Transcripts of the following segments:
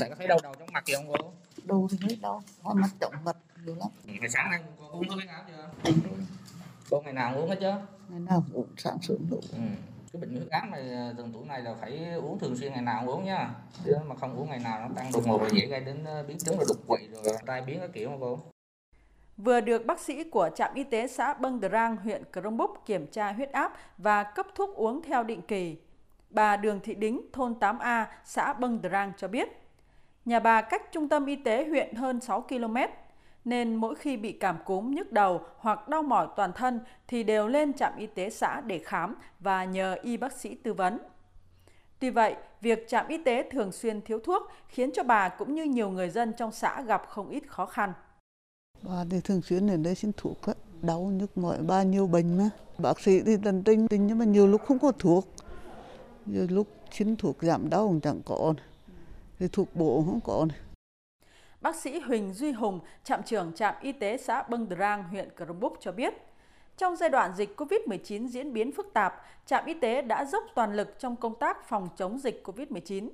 tại có thấy đau đầu trong mặt gì không cô? Đầu thì hơi đau. Hoa mắt trọng mật nhiều lắm. Ngày sáng nay cô uống thuốc huyết áp chưa? Uống. Rồi cô ngày nào uống hết chứ? Ngày nào uống sáng sớm uống ừ. cái bệnh huyết áp này từng tuổi này là phải uống thường xuyên ngày nào cũng uống nha chứ mà không uống ngày nào nó tăng đột ngột là dễ gây đến ờ, biến chứng là đột quỵ rồi tai biến các kiểu mà cô. Vừa được bác sĩ của trạm y tế xã Bâng Drang, huyện Crong Búc kiểm tra huyết áp và cấp thuốc uống theo định kỳ. Bà Đường Thị Đính, thôn 8A, xã Bâng Drang cho biết, nhà bà cách trung tâm y tế huyện hơn 6 km, nên mỗi khi bị cảm cúm, nhức đầu hoặc đau mỏi toàn thân thì đều lên trạm y tế xã để khám và nhờ y bác sĩ tư vấn. Tuy vậy, việc trạm y tế thường xuyên thiếu thuốc khiến cho bà cũng như nhiều người dân trong xã gặp không ít khó khăn. bà thì thường xuyên đến đây xin thuốc á đau nhức mỏi bao nhiêu bệnh mà bác sĩ thì tận tình tình nhưng mà nhiều lúc không có thuốc nhiều lúc xin thuốc giảm đau cũng chẳng có thì thuộc bộ không có Bác sĩ Huỳnh Duy Hùng, trạm trưởng trạm y tế xã Bâng Drang, huyện Crong Búc cho biết, trong giai đoạn dịch COVID-19 diễn biến phức tạp, trạm y tế đã dốc toàn lực trong công tác phòng chống dịch COVID-19.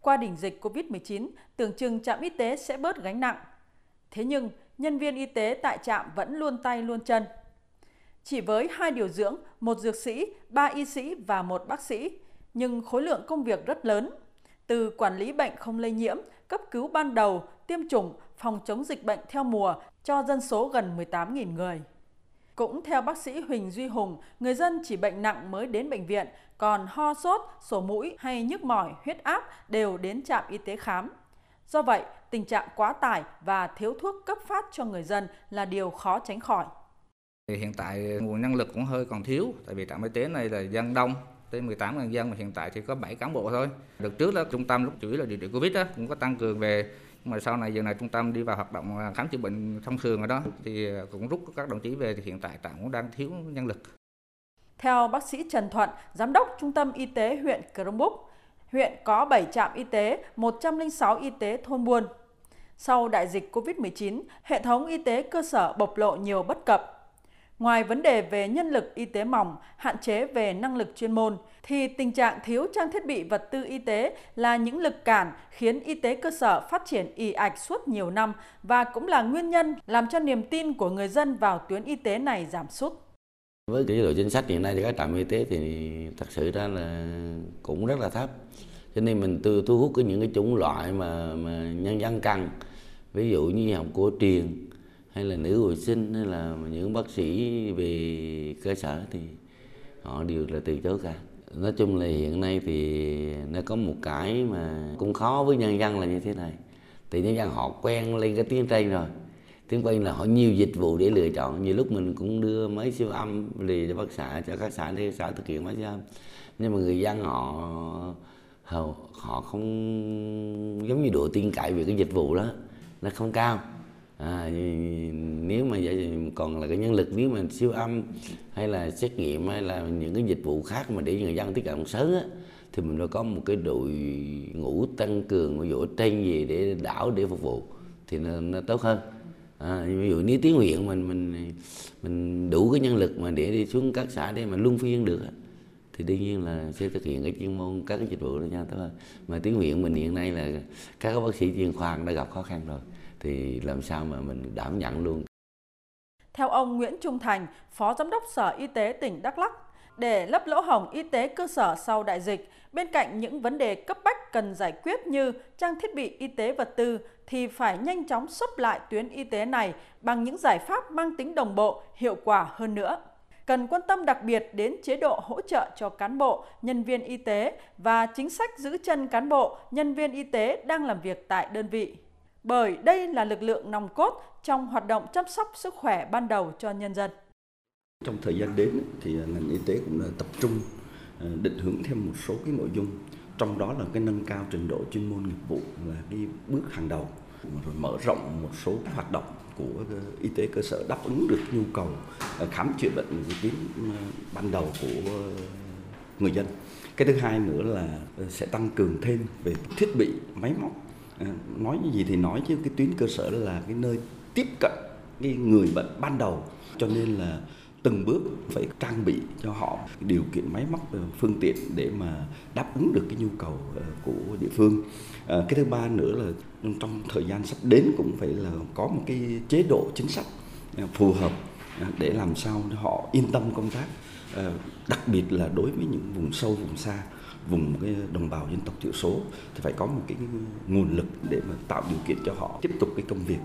Qua đỉnh dịch COVID-19, tưởng chừng trạm y tế sẽ bớt gánh nặng. Thế nhưng, nhân viên y tế tại trạm vẫn luôn tay luôn chân. Chỉ với hai điều dưỡng, một dược sĩ, ba y sĩ và một bác sĩ, nhưng khối lượng công việc rất lớn. Từ quản lý bệnh không lây nhiễm, cấp cứu ban đầu, tiêm chủng, phòng chống dịch bệnh theo mùa cho dân số gần 18.000 người. Cũng theo bác sĩ Huỳnh Duy Hùng, người dân chỉ bệnh nặng mới đến bệnh viện, còn ho sốt, sổ mũi hay nhức mỏi, huyết áp đều đến trạm y tế khám. Do vậy, tình trạng quá tải và thiếu thuốc cấp phát cho người dân là điều khó tránh khỏi. hiện tại nguồn nhân lực cũng hơi còn thiếu tại vì trạm y tế này là dân đông tới 18 ngàn dân mà hiện tại thì có 7 cán bộ thôi. Đợt trước đó trung tâm lúc chủ yếu là điều trị Covid đó cũng có tăng cường về nhưng mà sau này giờ này trung tâm đi vào hoạt động à, khám chữa bệnh thông thường rồi đó thì à, cũng rút các đồng chí về thì hiện tại tạm cũng đang thiếu nhân lực. Theo bác sĩ Trần Thuận, giám đốc Trung tâm Y tế huyện Crong Búc, huyện có 7 trạm y tế, 106 y tế thôn buôn. Sau đại dịch COVID-19, hệ thống y tế cơ sở bộc lộ nhiều bất cập. Ngoài vấn đề về nhân lực y tế mỏng, hạn chế về năng lực chuyên môn, thì tình trạng thiếu trang thiết bị vật tư y tế là những lực cản khiến y tế cơ sở phát triển ì ạch suốt nhiều năm và cũng là nguyên nhân làm cho niềm tin của người dân vào tuyến y tế này giảm sút. Với cái chế độ chính sách hiện nay thì các trạm y tế thì thật sự ra là cũng rất là thấp. Cho nên mình thu, thu hút cái những cái chủng loại mà mà nhân dân cần. Ví dụ như học cổ truyền hay là nữ hồi sinh hay là những bác sĩ về cơ sở thì họ đều là từ chối cả. Nói chung là hiện nay thì nó có một cái mà cũng khó với nhân dân là như thế này. Thì nhân dân họ quen lên cái tiếng trên rồi tiếng quen là họ nhiều dịch vụ để lựa chọn nhiều lúc mình cũng đưa máy siêu âm về cho bác xã cho các xã để xã thực hiện máy siêu âm nhưng mà người dân họ họ, họ không giống như độ tin cậy về cái dịch vụ đó nó không cao à, nếu mà vậy còn là cái nhân lực nếu mà siêu âm hay là xét nghiệm hay là những cái dịch vụ khác mà để người dân tiếp cận sớm á thì mình phải có một cái đội ngũ tăng cường ví dụ ở trên gì để đảo để phục vụ thì nó, nó tốt hơn. À, ví dụ nếu tiếng huyện mình mình mình đủ cái nhân lực mà để đi xuống các xã để mà luân phiên được thì đương nhiên là sẽ thực hiện cái chuyên môn các cái dịch vụ đó nha tốt hơn. Mà tiếng huyện mình hiện nay là các bác sĩ chuyên khoa đã gặp khó khăn rồi thì làm sao mà mình đảm nhận luôn theo ông Nguyễn Trung Thành, Phó Giám đốc Sở Y tế tỉnh Đắk Lắk, để lấp lỗ hổng y tế cơ sở sau đại dịch, bên cạnh những vấn đề cấp bách cần giải quyết như trang thiết bị y tế vật tư thì phải nhanh chóng sắp lại tuyến y tế này bằng những giải pháp mang tính đồng bộ, hiệu quả hơn nữa. Cần quan tâm đặc biệt đến chế độ hỗ trợ cho cán bộ, nhân viên y tế và chính sách giữ chân cán bộ, nhân viên y tế đang làm việc tại đơn vị. Bởi đây là lực lượng nòng cốt trong hoạt động chăm sóc sức khỏe ban đầu cho nhân dân. Trong thời gian đến thì ngành y tế cũng đã tập trung ờ, định hướng thêm một số cái nội dung trong đó là cái nâng cao trình độ chuyên môn nghiệp vụ là cái bước hàng đầu rồi mở rộng một số cái hoạt động của ờ, y tế cơ sở đáp ứng được nhu cầu ờ, khám chữa bệnh uy tín ban đầu của người dân. Cái thứ hai nữa là sẽ tăng cường thêm về thiết bị, máy móc. Ờ, nói như gì thì nói chứ, cái tuyến cơ sở là cái nơi tiếp cận cái người bệnh ban đầu. Cho nên là từng bước phải trang bị cho họ điều kiện máy móc ờ, phương tiện để mà đáp ứng được cái nhu cầu ờ, của địa phương. Cái thứ ba nữa là trong thời gian sắp đến cũng phải là có một cái chế độ chính sách phù hợp để làm sao họ yên tâm công tác. Ờ, đặc biệt là đối với những vùng sâu, vùng xa, vùng cái đồng bào dân tộc thiểu số, thì phải có một cái nguồn lực để mà tạo điều kiện cho họ tiếp tục cái công việc.